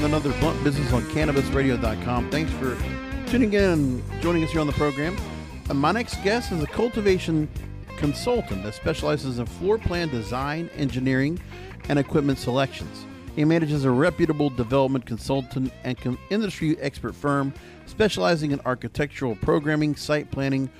with another Blunt Business on CannabisRadio.com. Thanks for tuning in and joining us here on the program. And my next guest is a cultivation consultant that specializes in floor plan design, engineering, and equipment selections. He manages a reputable development consultant and industry expert firm specializing in architectural programming, site planning,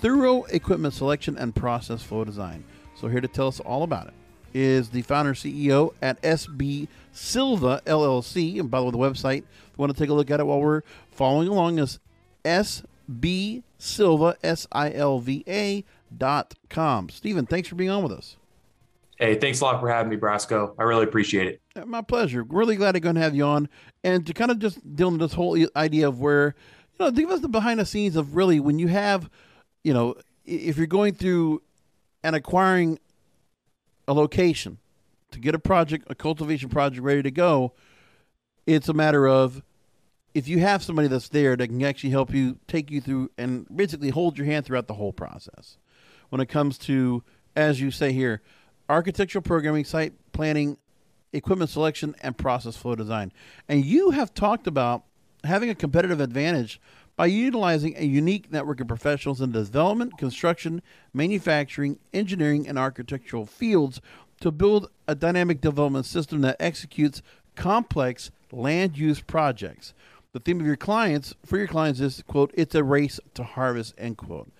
thorough equipment selection, and process flow design. So, here to tell us all about it is the founder CEO at SB Silva LLC. And by the way, the website, if you want to take a look at it while we're following along, is SB Silva, S I L V A dot com. Stephen, thanks for being on with us. Hey, thanks a lot for having me, Brasco. I really appreciate it. My pleasure. Really glad I'm going to have you on and to kind of just deal with this whole idea of where, you know, give us the behind the scenes of really when you have, you know, if you're going through and acquiring a location to get a project, a cultivation project ready to go, it's a matter of if you have somebody that's there that can actually help you take you through and basically hold your hand throughout the whole process. When it comes to, as you say here, architectural programming, site planning, equipment selection, and process flow design. And you have talked about having a competitive advantage by utilizing a unique network of professionals in the development, construction, manufacturing, engineering, and architectural fields to build a dynamic development system that executes complex land use projects. The theme of your clients, for your clients, is quote, it's a race to harvest, end quote.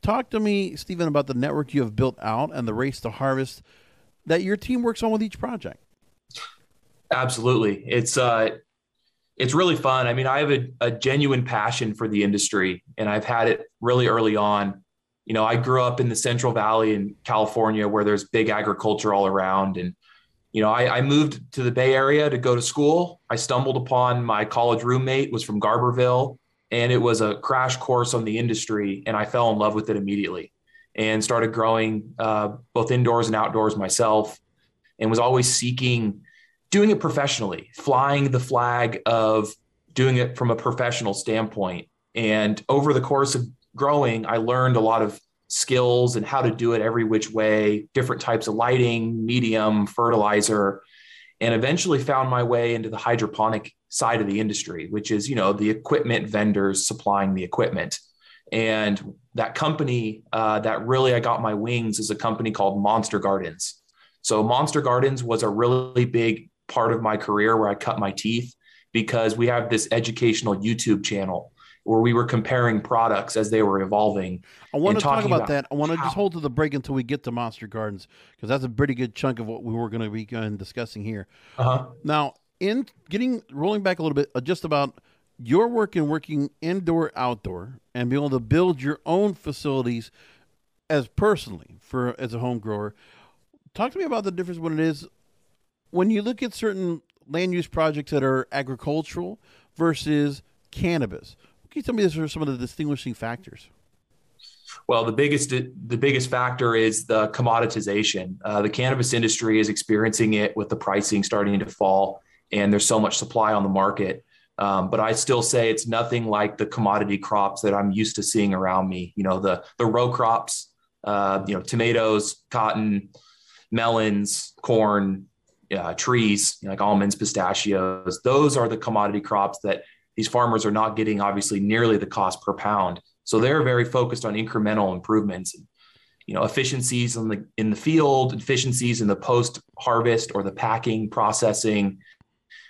Talk to me, Stephen, about the network you have built out and the race to harvest that your team works on with each project. Absolutely. It's uh it's really fun. I mean, I have a, a genuine passion for the industry and I've had it really early on. You know, I grew up in the Central Valley in California where there's big agriculture all around. And, you know, I, I moved to the Bay Area to go to school. I stumbled upon my college roommate was from Garberville and it was a crash course on the industry. And I fell in love with it immediately and started growing uh, both indoors and outdoors myself and was always seeking doing it professionally, flying the flag of doing it from a professional standpoint. And over the course of growing, I learned a lot of skills and how to do it every which way, different types of lighting, medium, fertilizer, and eventually found my way into the hydroponic side of the industry, which is, you know, the equipment vendors supplying the equipment. And that company uh, that really I got my wings is a company called Monster Gardens. So Monster Gardens was a really big part of my career where I cut my teeth because we have this educational YouTube channel where we were comparing products as they were evolving. I want to talk about, about, that. I want to just hold to the break until we get to Monster Gardens because that's a pretty good chunk of what we were going to be uh, discussing here. Uh-huh. Now, in getting rolling back a little bit, uh, just about your work in working indoor, outdoor, and being able to build your own facilities as personally for as a home grower. Talk to me about the difference when it is when you look at certain land use projects that are agricultural versus cannabis, can you tell me these are some of the distinguishing factors? Well, the biggest the biggest factor is the commoditization. Uh, the cannabis industry is experiencing it with the pricing starting to fall, and there's so much supply on the market. Um, but I still say it's nothing like the commodity crops that I'm used to seeing around me. You know, the the row crops, uh, you know, tomatoes, cotton, melons, corn, uh, trees like almonds, pistachios. Those are the commodity crops that these farmers are not getting obviously nearly the cost per pound. So they're very focused on incremental improvements, you know, efficiencies in the in the field, efficiencies in the post harvest or the packing, processing,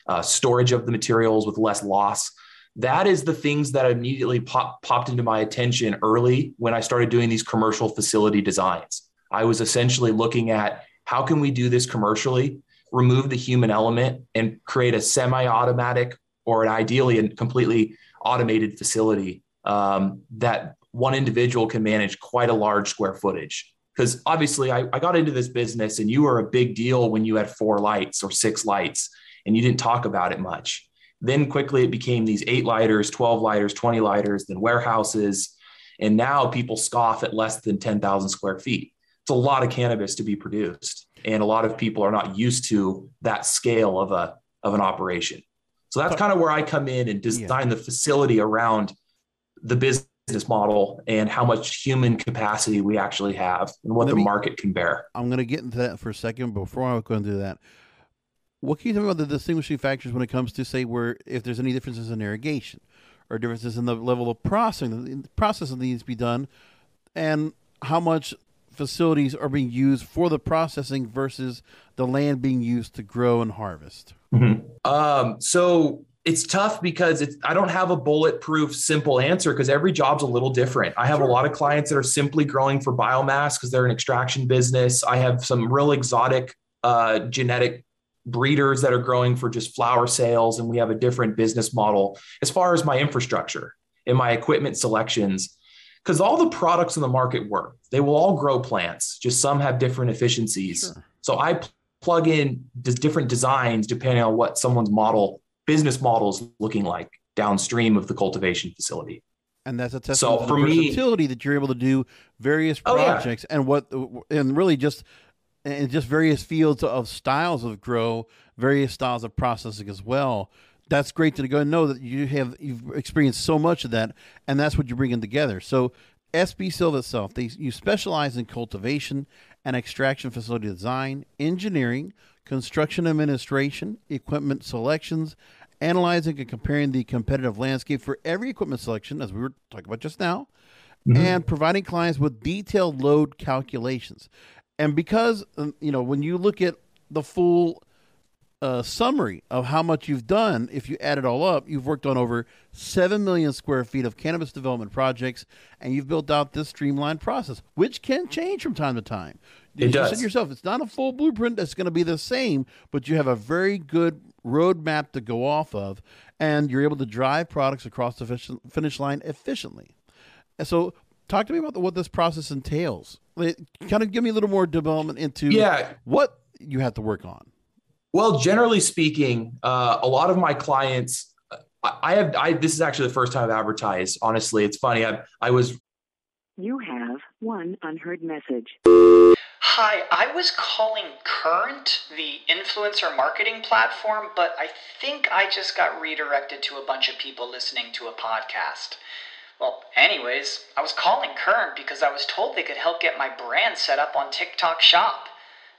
uh, storage of the materials with less loss. That is the things that immediately pop, popped into my attention early when I started doing these commercial facility designs. I was essentially looking at how can we do this commercially remove the human element and create a semi-automatic or an ideally a completely automated facility um, that one individual can manage quite a large square footage. Because obviously I, I, got into this business and you were a big deal when you had four lights or six lights and you didn't talk about it much. Then quickly it became these eight lighters 12 lighters 20 lighters then warehouses and now people scoff at less than 10000 square feet. It's a lot of cannabis to be produced and a lot of people are not used to that scale of a of an operation. So that's kind of where I come in and design yeah. the facility around the business model and how much human capacity we actually have and what Let the me, market can bear. I'm going to get into that for a second. Before I go into that, what can you tell me about the distinguishing factors when it comes to say where if there's any differences in irrigation or differences in the level of processing the processing that needs to be done, and how much facilities are being used for the processing versus the land being used to grow and harvest? Mm-hmm. Um, so it's tough because it's I don't have a bulletproof simple answer because every job's a little different. I have sure. a lot of clients that are simply growing for biomass because they're an extraction business. I have some real exotic uh, genetic breeders that are growing for just flower sales, and we have a different business model as far as my infrastructure and my equipment selections. Because all the products in the market work, they will all grow plants. Just some have different efficiencies. Sure. So I plug in different designs depending on what someone's model business model is looking like downstream of the cultivation facility. And that's a testament so for me, versatility that you're able to do various projects oh, yeah. and what and really just and just various fields of styles of grow, various styles of processing as well. That's great to go and know that you have you've experienced so much of that, and that's what you're bringing together. So SB Silva itself, they you specialize in cultivation and extraction facility design, engineering, construction administration, equipment selections, analyzing and comparing the competitive landscape for every equipment selection, as we were talking about just now, mm-hmm. and providing clients with detailed load calculations. And because, um, you know, when you look at the full uh, summary of how much you've done, if you add it all up, you've worked on over 7 million square feet of cannabis development projects, and you've built out this streamlined process, which can change from time to time. It you does. said yourself, it's not a full blueprint that's going to be the same, but you have a very good roadmap to go off of, and you're able to drive products across the finish line efficiently. And so, talk to me about what this process entails. Kind of give me a little more development into yeah. what you have to work on. Well, generally speaking, uh, a lot of my clients, I have. I this is actually the first time I've advertised. Honestly, it's funny. I I was. You have one unheard message. Hi, I was calling Current, the influencer marketing platform, but I think I just got redirected to a bunch of people listening to a podcast. Well, anyways, I was calling Current because I was told they could help get my brand set up on TikTok Shop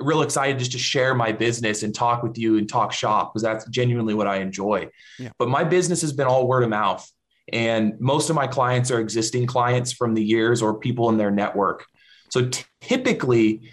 real excited just to share my business and talk with you and talk shop because that's genuinely what I enjoy. Yeah. But my business has been all word of mouth. And most of my clients are existing clients from the years or people in their network. So typically,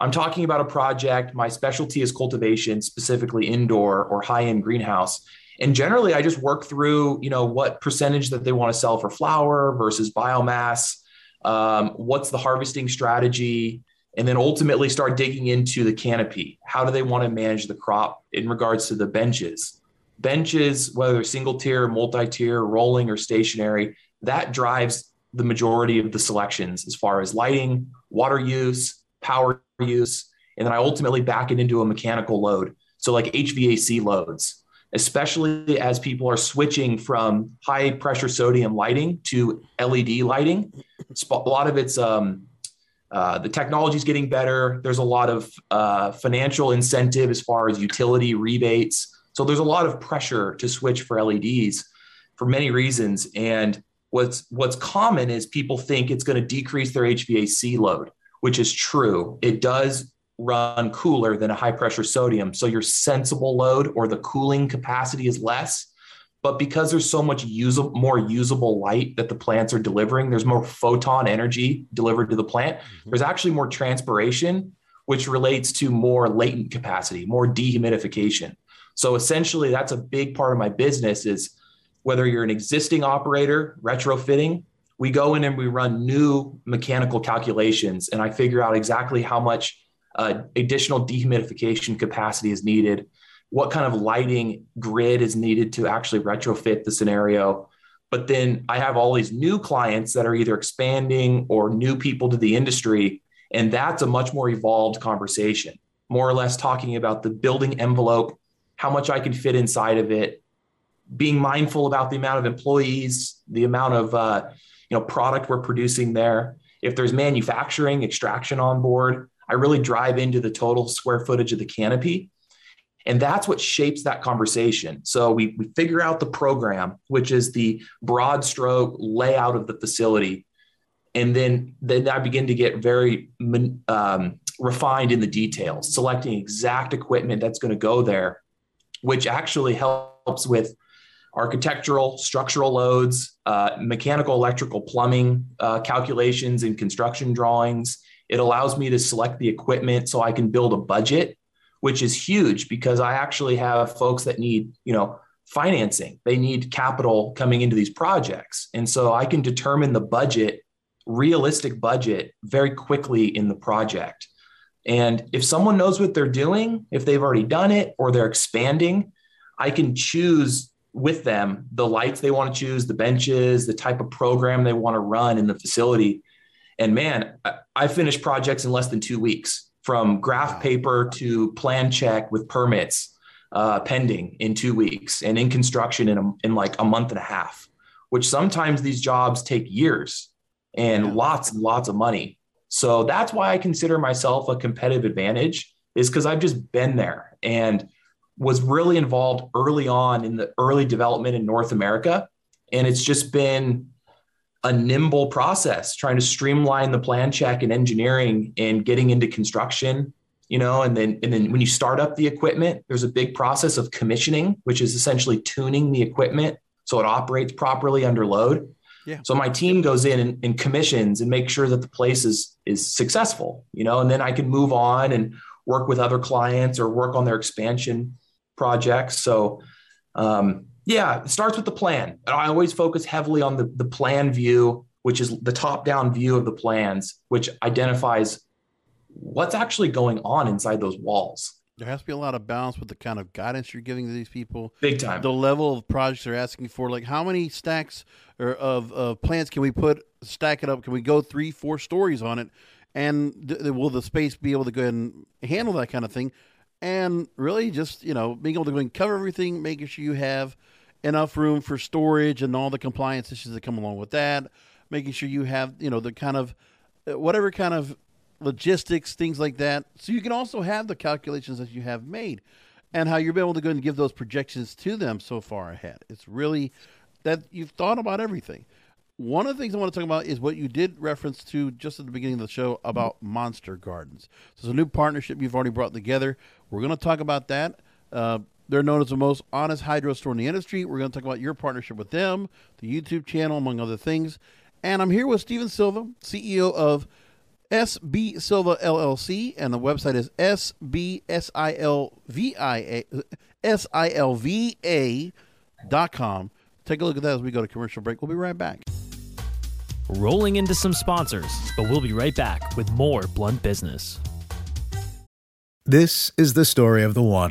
I'm talking about a project. My specialty is cultivation, specifically indoor or high end greenhouse. And generally, I just work through, you know, what percentage that they want to sell for flower versus biomass. Um, what's the harvesting strategy? And then ultimately start digging into the canopy. How do they want to manage the crop in regards to the benches? Benches, whether single tier, multi tier, rolling, or stationary, that drives the majority of the selections as far as lighting, water use, power use, and then I ultimately back it into a mechanical load. So, like HVAC loads, especially as people are switching from high pressure sodium lighting to LED lighting. A lot of it's um, uh, the technology is getting better. There's a lot of uh, financial incentive as far as utility rebates. So there's a lot of pressure to switch for LEDs. for many reasons. And what's what's common is people think it's going to decrease their HVAC load, which is true. It does run cooler than a high pressure sodium. So your sensible load or the cooling capacity is less. But because there's so much usable, more usable light that the plants are delivering, there's more photon energy delivered to the plant. Mm-hmm. There's actually more transpiration, which relates to more latent capacity, more dehumidification. So essentially, that's a big part of my business is whether you're an existing operator retrofitting, we go in and we run new mechanical calculations and I figure out exactly how much uh, additional dehumidification capacity is needed, what kind of lighting grid is needed to actually retrofit the scenario. But then I have all these new clients that are either expanding or new people to the industry. And that's a much more evolved conversation, more or less talking about the building envelope, how much I can fit inside of it, being mindful about the amount of employees, the amount of uh, you know product we're producing there. If there's manufacturing extraction on board, I really drive into the total square footage of the canopy. And that's what shapes that conversation. So we, we figure out the program, which is the broad stroke layout of the facility. And then, then I begin to get very um, refined in the details, selecting exact equipment that's going to go there, which actually helps with architectural, structural loads, uh, mechanical, electrical, plumbing uh, calculations and construction drawings. It allows me to select the equipment so I can build a budget, which is huge because I actually have folks that need, you know, financing. They need capital coming into these projects. And so I can determine the budget, realistic budget, very quickly in the project. And if someone knows what they're doing, if they've already done it or they're expanding, I can choose with them the lights they want to choose, the benches, the type of program they want to run in the facility. And man, I finish projects in less than two weeks from graph paper to plan check with permits uh, pending in two weeks and in construction in, a, in like a month and a half, which sometimes these jobs take years and yeah. lots and lots of money. So that's why I consider myself a competitive advantage is because I've just been there. And was really involved early on in the early development in North America. And it's just been a nimble process trying to streamline the plan check and engineering and getting into construction you know and then and then when you start up the equipment there's a big process of commissioning which is essentially tuning the equipment so it operates properly under load yeah. so my team goes in and, and commissions and make sure that the place is is successful you know and then i can move on and work with other clients or work on their expansion projects. So, um, yeah, it starts with the plan. I always focus heavily on the, the plan view, which is the top down view of the plans, which identifies what's actually going on inside those walls. There has to be a lot of balance with the kind of guidance you're giving to these people. Big time. The level of projects they're asking for. Like, how many stacks or of, of plans can we put, stack it up? Can we go three, four stories on it? And th- will the space be able to go ahead and handle that kind of thing? and really just you know being able to go and cover everything, making sure you have enough room for storage and all the compliance issues that come along with that, making sure you have you know the kind of uh, whatever kind of logistics things like that, so you can also have the calculations that you have made and how you're able to go and give those projections to them so far ahead. It's really that you've thought about everything. One of the things I want to talk about is what you did reference to just at the beginning of the show about Monster Gardens. So it's a new partnership you've already brought together. We're going to talk about that. Uh, they're known as the most honest hydro store in the industry. We're going to talk about your partnership with them, the YouTube channel, among other things. And I'm here with Steven Silva, CEO of SB Silva LLC, and the website is sbsilva.com. Take a look at that as we go to commercial break. We'll be right back. Rolling into some sponsors, but we'll be right back with more Blunt Business. This is the story of the one.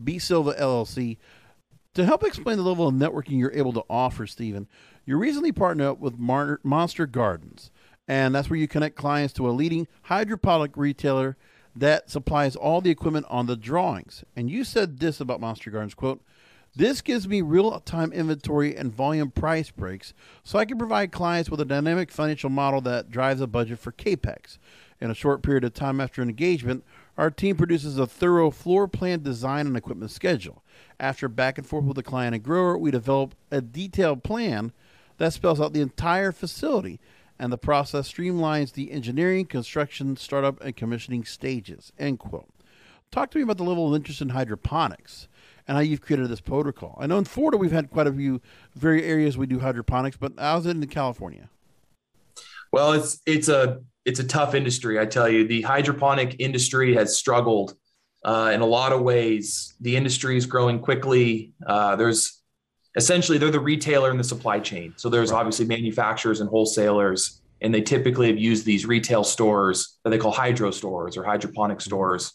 SB Silva LLC. To help explain the level of networking you're able to offer, Stephen, you recently partnered up with Mar- Monster Gardens, and that's where you connect clients to a leading hydroponic retailer that supplies all the equipment on the drawings. And you said this about Monster Gardens, quote, this gives me real-time inventory and volume price breaks so I can provide clients with a dynamic financial model that drives a budget for CAPEX. In a short period of time after an engagement, our team produces a thorough floor plan design and equipment schedule. After back and forth with the client and grower, we develop a detailed plan that spells out the entire facility, and the process streamlines the engineering, construction, startup, and commissioning stages. End quote. Talk to me about the level of interest in hydroponics and how you've created this protocol. I know in Florida we've had quite a few very areas we do hydroponics, but how's it in California? Well, it's it's a it's a tough industry. I tell you, the hydroponic industry has struggled uh, in a lot of ways. The industry is growing quickly. Uh, there's essentially they're the retailer in the supply chain. So there's right. obviously manufacturers and wholesalers, and they typically have used these retail stores that they call hydro stores or hydroponic stores.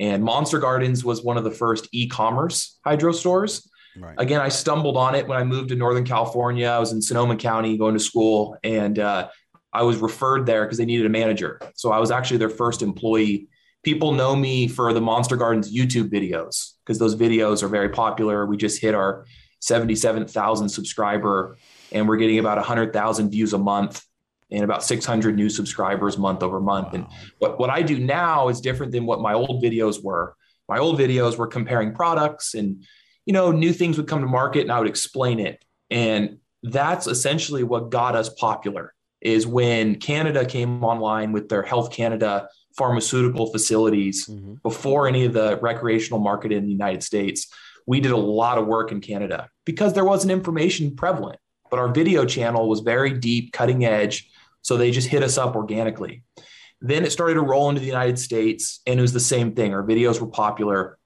And Monster Gardens was one of the first e-commerce hydro stores. Right. Again, I stumbled on it when I moved to Northern California. I was in Sonoma County going to school, and uh, I was referred there because they needed a manager. So I was actually their first employee. People know me for the Monster Gardens YouTube videos because those videos are very popular. We just hit our 77,000 subscriber, and we're getting about 100,000 views a month and about 600 new subscribers month over month. Wow. And what, what I do now is different than what my old videos were. My old videos were comparing products and, you know, new things would come to market and I would explain it. And that's essentially what got us popular is when Canada came online with their Health Canada pharmaceutical facilities mm-hmm. before any of the recreational market in the United States. We did a lot of work in Canada because there wasn't information prevalent, but our video channel was very deep, cutting edge, so they just hit us up organically. Then it started to roll into the United States, and it was the same thing. Our videos were popular.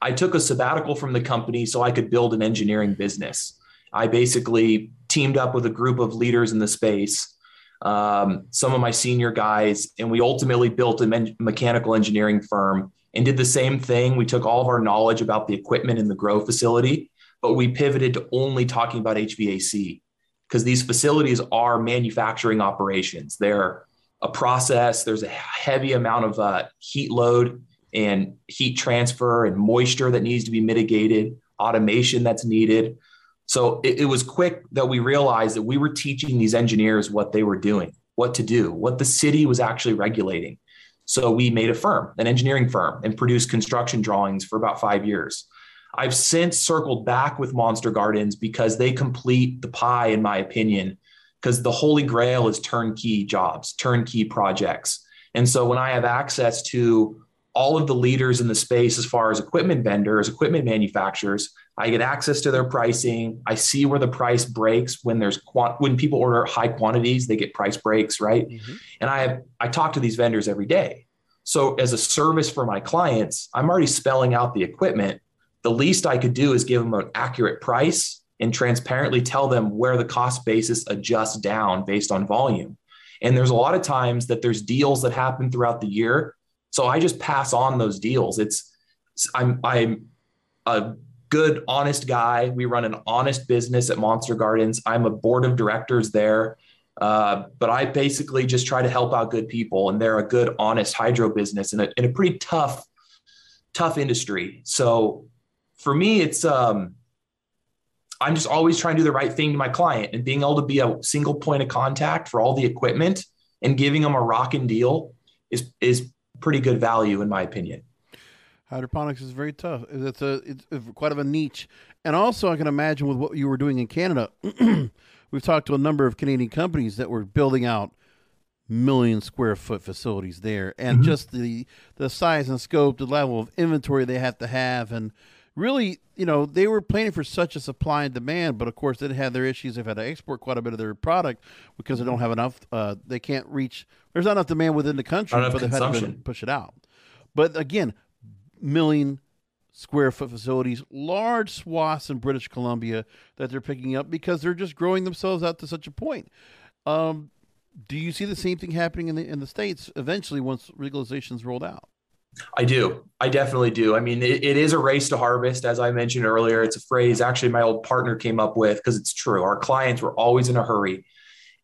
I took a sabbatical from the company so I could build an engineering business. I basically teamed up with a group of leaders in the space, um, some of my senior guys, and we ultimately built a me- mechanical engineering firm and did the same thing. We took all of our knowledge about the equipment in the grow facility, but we pivoted to only talking about HVAC because these facilities are manufacturing operations. They're a process. There's a heavy amount of uh, heat load and heat transfer and moisture that needs to be mitigated, automation that's needed. So it, it was quick that we realized that we were teaching these engineers what they were doing, what to do, what the city was actually regulating. So we made a firm, an engineering firm, and produced construction drawings for about five years. I've since circled back with Monster Gardens because they complete the pie, in my opinion, because the holy grail is turnkey jobs, turnkey projects. And so when I have access to all of the leaders in the space as far as equipment vendors, equipment manufacturers, I get access to their pricing. I see where the price breaks when there's quant- when people order high quantities, they get price breaks, right? Mm-hmm. And I have I talk to these vendors every day. So as a service for my clients, I'm already spelling out the equipment the least I could do is give them an accurate price and transparently tell them where the cost basis adjusts down based on volume. And there's a lot of times that there's deals that happen throughout the year. So I just pass on those deals. It's I'm I'm a good, honest guy. We run an honest business at Monster Gardens. I'm a board of directors there. Uh, but I basically just try to help out good people, and they're a good, honest hydro business in a, in a pretty tough, tough industry. So for me, it's um, I'm just always trying to do the right thing to my client and being able to be a single point of contact for all the equipment and giving them a rocking deal is is pretty good value in my opinion. Hydroponics is very tough. It's a it's quite of a niche, and also I can imagine with what you were doing in Canada. we've talked to a number of Canadian companies that were building out million square foot facilities there, and mm-hmm. just the the size and scope, the level of inventory they have to have, and really, you know, they were planning for such a supply and demand, but of course they had their issues. They've had to export quite a bit of their product because they don't have enough. Uh, they can't reach. There's not enough demand within the country, but they've had to push it out. But again, million square foot facilities, large swaths in British Columbia that they're picking up because they're just growing themselves out to such a point. Um, do you see the same thing happening in the in the states eventually once legalization's rolled out? I do. I definitely do. I mean, it, it is a race to harvest, as I mentioned earlier. It's a phrase actually my old partner came up with because it's true. Our clients were always in a hurry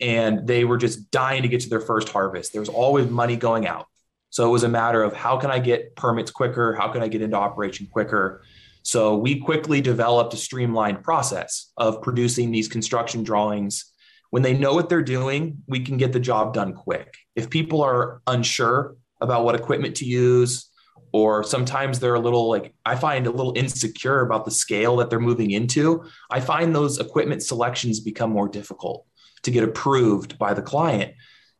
and they were just dying to get to their first harvest. There was always money going out. So it was a matter of how can I get permits quicker? How can I get into operation quicker? So we quickly developed a streamlined process of producing these construction drawings. When they know what they're doing, we can get the job done quick. If people are unsure about what equipment to use or sometimes they're a little like i find a little insecure about the scale that they're moving into i find those equipment selections become more difficult to get approved by the client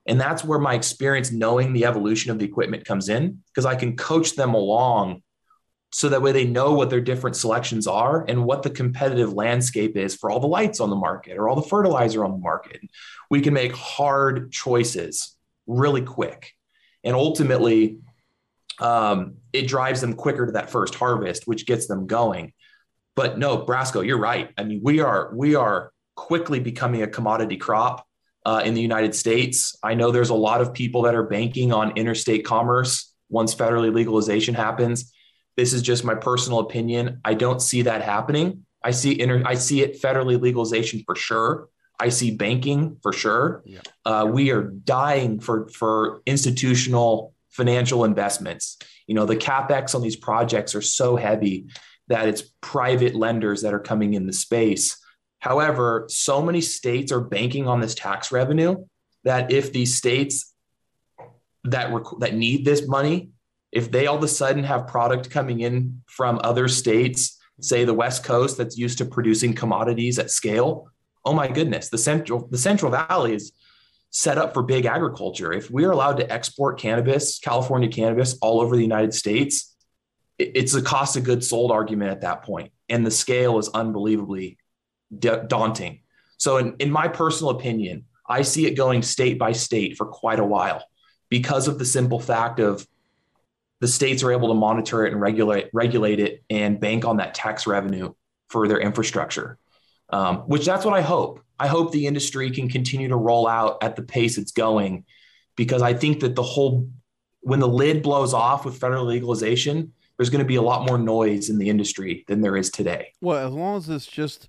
and that's where my experience knowing the evolution of the equipment comes in because i can coach them along so that way they know what their different selections are and what the competitive landscape is for all the lights on the market or all the fertilizer on the market. We can make hard choices really quick. And ultimately um, it drives them quicker to that first harvest which gets them going. But no brasco you're right. I mean we are we are quickly becoming a commodity crop uh, in the united states i know there's a lot of people that are banking on interstate commerce once federally legalization happens this is just my personal opinion i don't see that happening i see inter- i see it federally legalization for sure I see banking for sure. Yeah. Uh, we are dying for for institutional financial investments. You know, the capex on these projects are so heavy that it's private lenders that are coming in the space. However, so many states are banking on this tax revenue that if these states that rec- that need this money, if they all of a sudden have product coming in from other states, say the West Coast that's used to producing commodities at scale, oh my goodness, the central the Central Valley is set up for big agriculture. If we're allowed to export cannabis, California cannabis, all over the United States, it's a cost of goods sold argument at that point, and the scale is unbelievably da- daunting. So, in, in my personal opinion, I see it going state by state for quite a while because of the simple fact of the states are able to monitor it and regulate regulate it and bank on that tax revenue for their infrastructure um, which that's what I hope. I hope the industry can continue to roll out at the pace it's going, because I think that the whole, when the lid blows off with federal legalization, there's going to be a lot more noise in the industry than there is today. Well, as long as it's just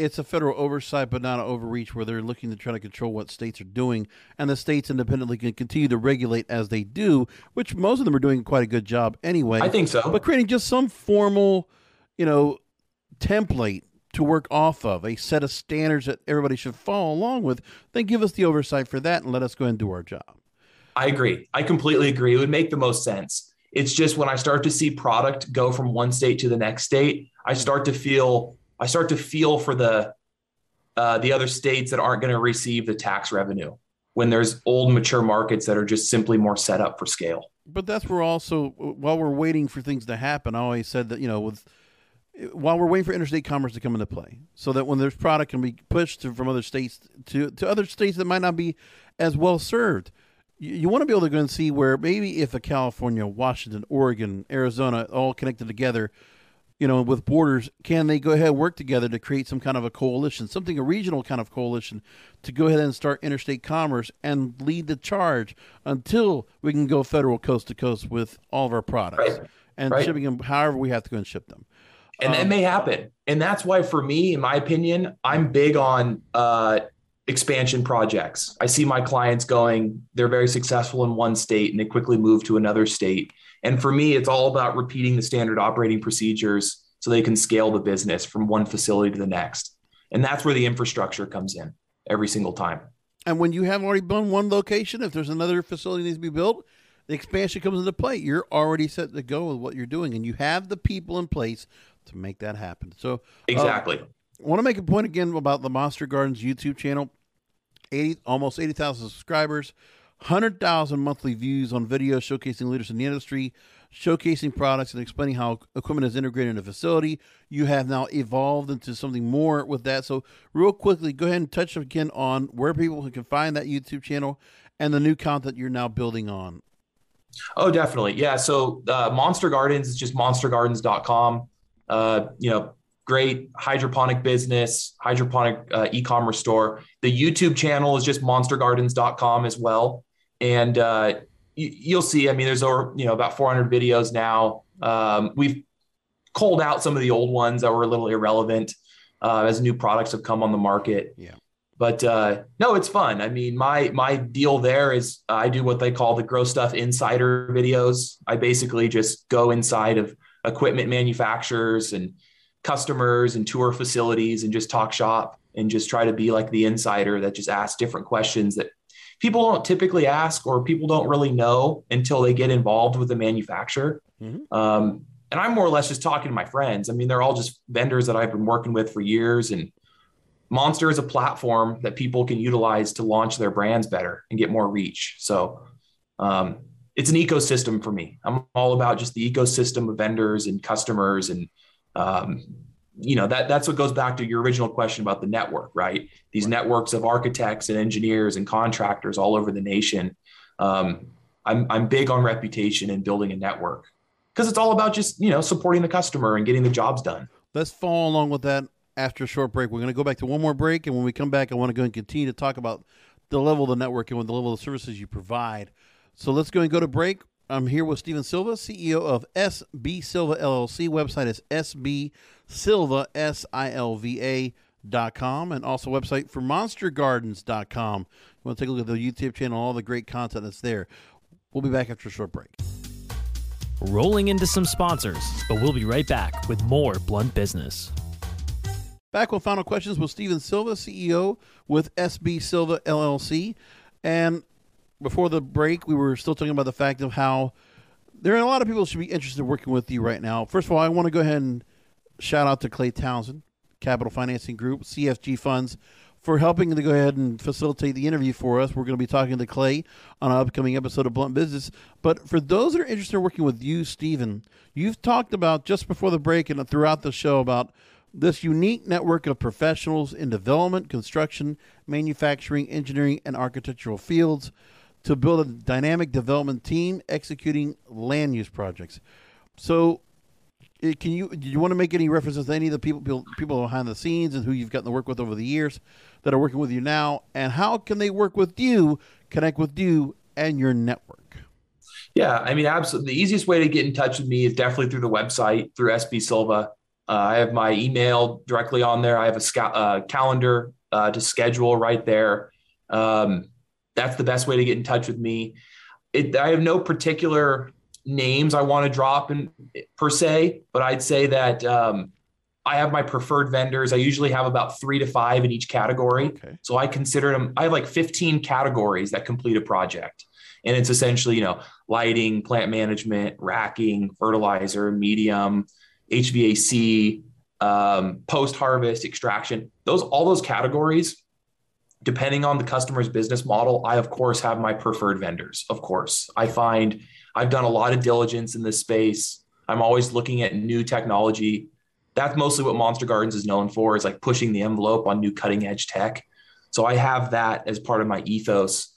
It's a federal oversight, but not an overreach where they're looking to try to control what states are doing, and the states independently can continue to regulate as they do, which most of them are doing quite a good job anyway. I think so. But creating just some formal, you know, template to work off of, a set of standards that everybody should follow along with, then give us the oversight for that and let us go and do our job. I agree. I completely agree. It would make the most sense. It's just when I start to see product go from one state to the next state, I start to feel I start to feel for the uh, the other states that aren't going to receive the tax revenue when there's old mature markets that are just simply more set up for scale. But that's where also while we're waiting for things to happen, I always said that you know with while we're waiting for interstate commerce to come into play, so that when there's product can be pushed to, from other states to to other states that might not be as well served you, you want to be able to go and see where maybe if a California, Washington, Oregon, Arizona all connected together, you know, with borders, can they go ahead and work together to create some kind of a coalition, something a regional kind of coalition to go ahead and start interstate commerce and lead the charge until we can go federal coast to coast with all of our products Right. and Right. shipping them however we have to go and ship them. and that Um, may happen and that's why for me in my opinion i'm big on uh, expansion projects i see my clients going they're very successful in one state and they quickly move to another state and for me it's all about repeating the standard operating procedures so they can scale the business from one facility to the next and that's where the infrastructure comes in every single time And when you have already done one location, if there's another facility that needs to be built, the expansion comes into play. You're already set to go with what you're doing, and you have the people in place to make that happen. So uh, Exactly. I want to make a point again about the Monster Gardens YouTube channel. Eighty, almost eighty thousand subscribers, hundred thousand monthly views on videos showcasing leaders in the industry, showcasing products and explaining how equipment is integrated in a facility. You have now evolved into something more with that. So, real quickly, go ahead and touch again on where people can find that YouTube channel and the new content you're now building on. Oh, definitely. Yeah. So uh, Monster Gardens is just monstergardens.com. Uh, you know, great hydroponic business, hydroponic uh, e-commerce store. The YouTube channel is just monstergardens.com as well. And uh, you, you'll see, I mean, there's over, you know, about 400 videos now. Um, we've culled out some of the old ones that were a little irrelevant uh, as new products have come on the market. Yeah. But uh, no, it's fun. I mean, my my deal there is I do what they call the grow stuff insider videos. I basically just go inside of equipment manufacturers and customers and tour facilities and just talk shop and just try to be like the insider that just asks different questions that people don't typically ask or people don't really know until they get involved with the manufacturer. Um, and I'm more or less just talking to my friends. I mean, they're all just vendors that I've been working with for years. And Monster is a platform that people can utilize to launch their brands better and get more reach. So um, it's an ecosystem for me. I'm all about just the ecosystem of vendors and customers. And, um, you know, that that's what goes back to your original question about the network, right? These networks of architects and engineers and contractors all over the nation. Um, I'm, I'm big on reputation and building a network because it's all about just, you know, supporting the customer and getting the jobs done. Let's follow along with that after a short break. We're going to go back to one more break, and when we come back, I want to go and continue to talk about the level of the network and the level of the services you provide. So let's go and go to break. I'm here with Steven Silva, CEO of SB Silva LLC. Website is SB Silva, S I L V A. Dot com and also website for monstergardens.com. You want to take a look at the YouTube channel, all the great content that's there. We'll be back after a short break. Rolling into some sponsors, but we'll be right back with more Blunt Business. Back with final questions with Steven Silva, CEO with SB Silva LLC. And before the break, we were still talking about the fact of how there are a lot of people who should be interested in working with you right now. First of all, I want to go ahead and shout out to Clay Townsend, Capital Financing Group, CFG Funds, for helping to go ahead and facilitate the interview for us. We're going to be talking to Clay on an upcoming episode of Blunt Business. But for those that are interested in working with you, Stephen, you've talked about just before the break and throughout the show about this unique network of professionals in development, construction, manufacturing, engineering, and architectural fields to build a dynamic development team executing land use projects. So, eh, can you do you want to make any references to any of the people people, behind the scenes and who you've gotten to work with over the years that are working with you now, and how can they work with you, connect with you and your network? Yeah, I mean, absolutely. The easiest way to get in touch with me is definitely through the website, through SB Silva. Uh, I have my email directly on there. I have a sc- uh, calendar uh, to schedule right there. Um, that's the best way to get in touch with me. It, I have no particular names I want to drop in per se, but I'd say that um, I have my preferred vendors. I usually have about three to five in each category. Okay. So I consider them, I have like 15 categories that complete a project. And it's essentially, you know, lighting, plant management, racking, fertilizer, medium, HVAC, um, post harvest, extraction. Those, all those categories, depending on the customer's business model, I, of course, have my preferred vendors. Of course, I find I've done a lot of diligence in this space. I'm always looking at new technology. That's mostly what Monster Gardens is known for, is like pushing the envelope on new cutting edge tech. So I have that as part of my ethos.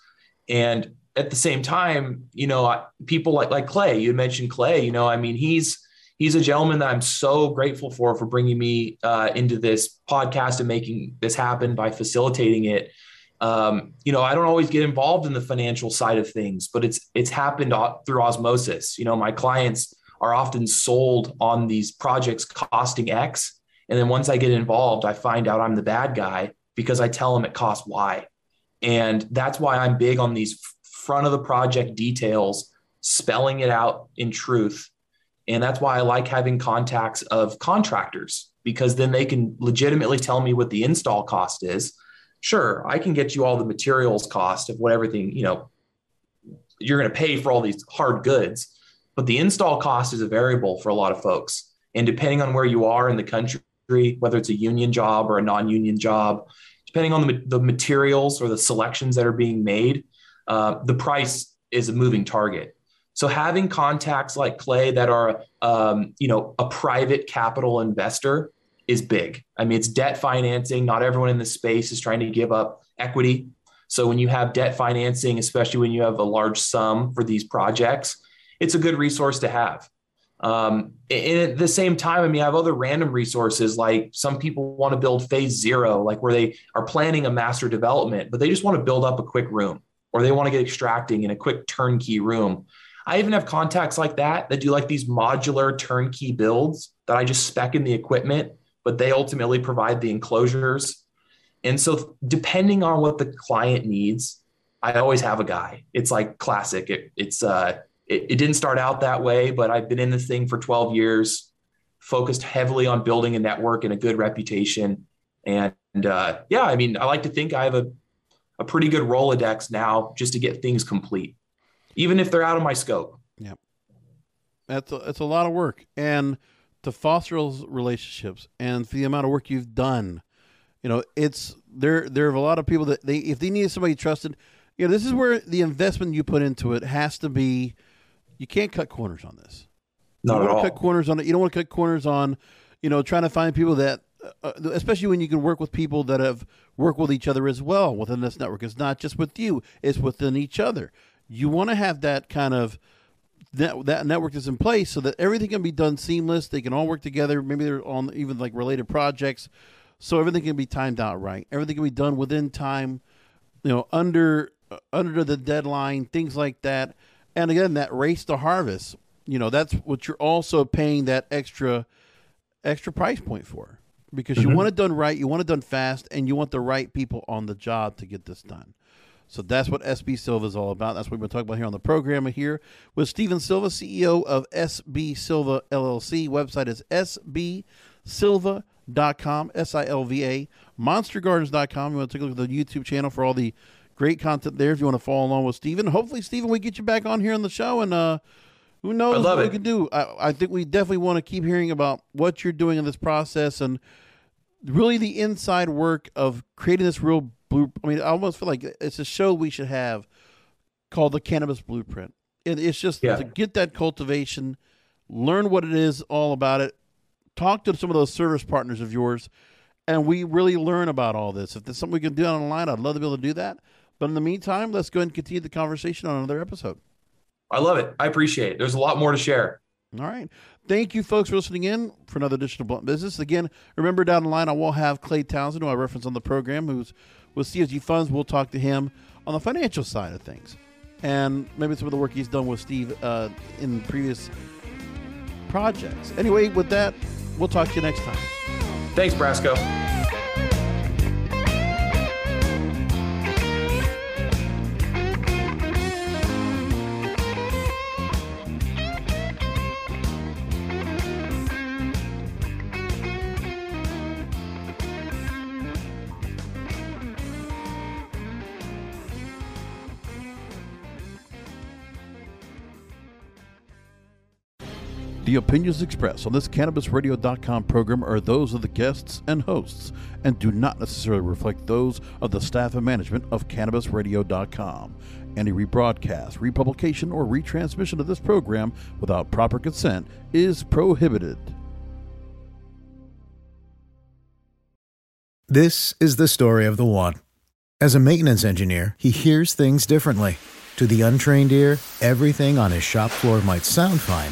And at the same time, you know, people like like Clay, you mentioned Clay, you know, I mean, he's he's a gentleman that I'm so grateful for for bringing me uh, into this podcast and making this happen by facilitating it. Um, you know, I don't always get involved in the financial side of things, but it's it's happened through osmosis. You know, my clients are often sold on these projects costing X, and then once I get involved, I find out I'm the bad guy because I tell them it costs Y, and that's why I'm big on these front of the project details, spelling it out in truth. And that's why I like having contacts of contractors because then they can legitimately tell me what the install cost is sure, I can get you all the materials cost of what everything, you know, you're going to pay for all these hard goods, but the install cost is a variable for a lot of folks. And depending on where you are in the country, whether it's a union job or a non-union job, depending on the, the materials or the selections that are being made, uh, the price is a moving target. So having contacts like Clay that are, um, you know, a private capital investor is big. I mean, it's debt financing. Not everyone in the space is trying to give up equity. So when you have debt financing, especially when you have a large sum for these projects, it's a good resource to have. Um, and at the same time, I mean, I have other random resources like some people want to build phase zero, like where they are planning a master development, but they just want to build up a quick room or they want to get extracting in a quick turnkey room. I even have contacts like that that do like these modular turnkey builds that I just spec in the equipment but they ultimately provide the enclosures. And so, depending on what the client needs, I always have a guy. It's like classic. It, it's uh, it, it didn't start out that way, but I've been in this thing for 12 years, focused heavily on building a network and a good reputation. And uh, yeah, I mean, I like to think I have a, a pretty good Rolodex now just to get things complete, even if they're out of my scope. Yep. That's a, that's a lot of work. And to foster those relationships and for the amount of work you've done. You know, it's there. There are a lot of people that they if they need somebody trusted. You know, this is where the investment you put into it has to be. You can't cut corners on this. Not you don't at all. Cut corners on it. You don't want to cut corners on, you know, trying to find people that, uh, especially when you can work with people that have worked with each other as well within this network. It's not just with you; it's within each other. You want to have that kind of that that network is in place so that everything can be done seamless. They can all work together. Maybe they're on even like related projects, so everything can be timed out right. Everything can be done within time, you know, under uh, under the deadline, things like that. And again, that race to harvest, you know, that's what you're also paying that extra extra price point for because you mm-hmm. want it done right, you want it done fast, and you want the right people on the job to get this done. So that's what SB Silva is all about. That's what we're talking about here on the program here with Steven Silva, CEO of SB Silva LLC. Website is sbsilva.com, S I L V A, monstergardens.com. You want to take a look at the YouTube channel for all the great content there if you want to follow along with Steven. Hopefully, Steven, we get you back on here on the show and uh who knows what it. we can do. I, I think we definitely want to keep hearing about what you're doing in this process and really the inside work of creating this real blue. I mean, I almost feel like it's a show we should have called the Cannabis Blueprint. And it's just yeah. to get that cultivation, learn what it is all about it, talk to some of those service partners of yours, and we really learn about all this. If there's something we can do online, I'd love to be able to do that. But in the meantime, let's go ahead and continue the conversation on another episode. I love it. I appreciate it. There's a lot more to share. All right. Thank you, folks, for listening in for another edition of Blunt Business. Again, remember down the line, I will have Clay Townsend, who I reference on the program, who's with CSG Funds. We'll talk to him on the financial side of things. and maybe some of the work he's done with Steve uh, in previous projects. Anyway, with that, we'll talk to you next time. Thanks, Brasco. The opinions expressed on this CannabisRadio.com program are those of the guests and hosts and do not necessarily reflect those of the staff and management of CannabisRadio.com. Any rebroadcast, republication, or retransmission of this program without proper consent is prohibited. This is the story of the one. As a maintenance engineer, he hears things differently. To the untrained ear, everything on his shop floor might sound fine,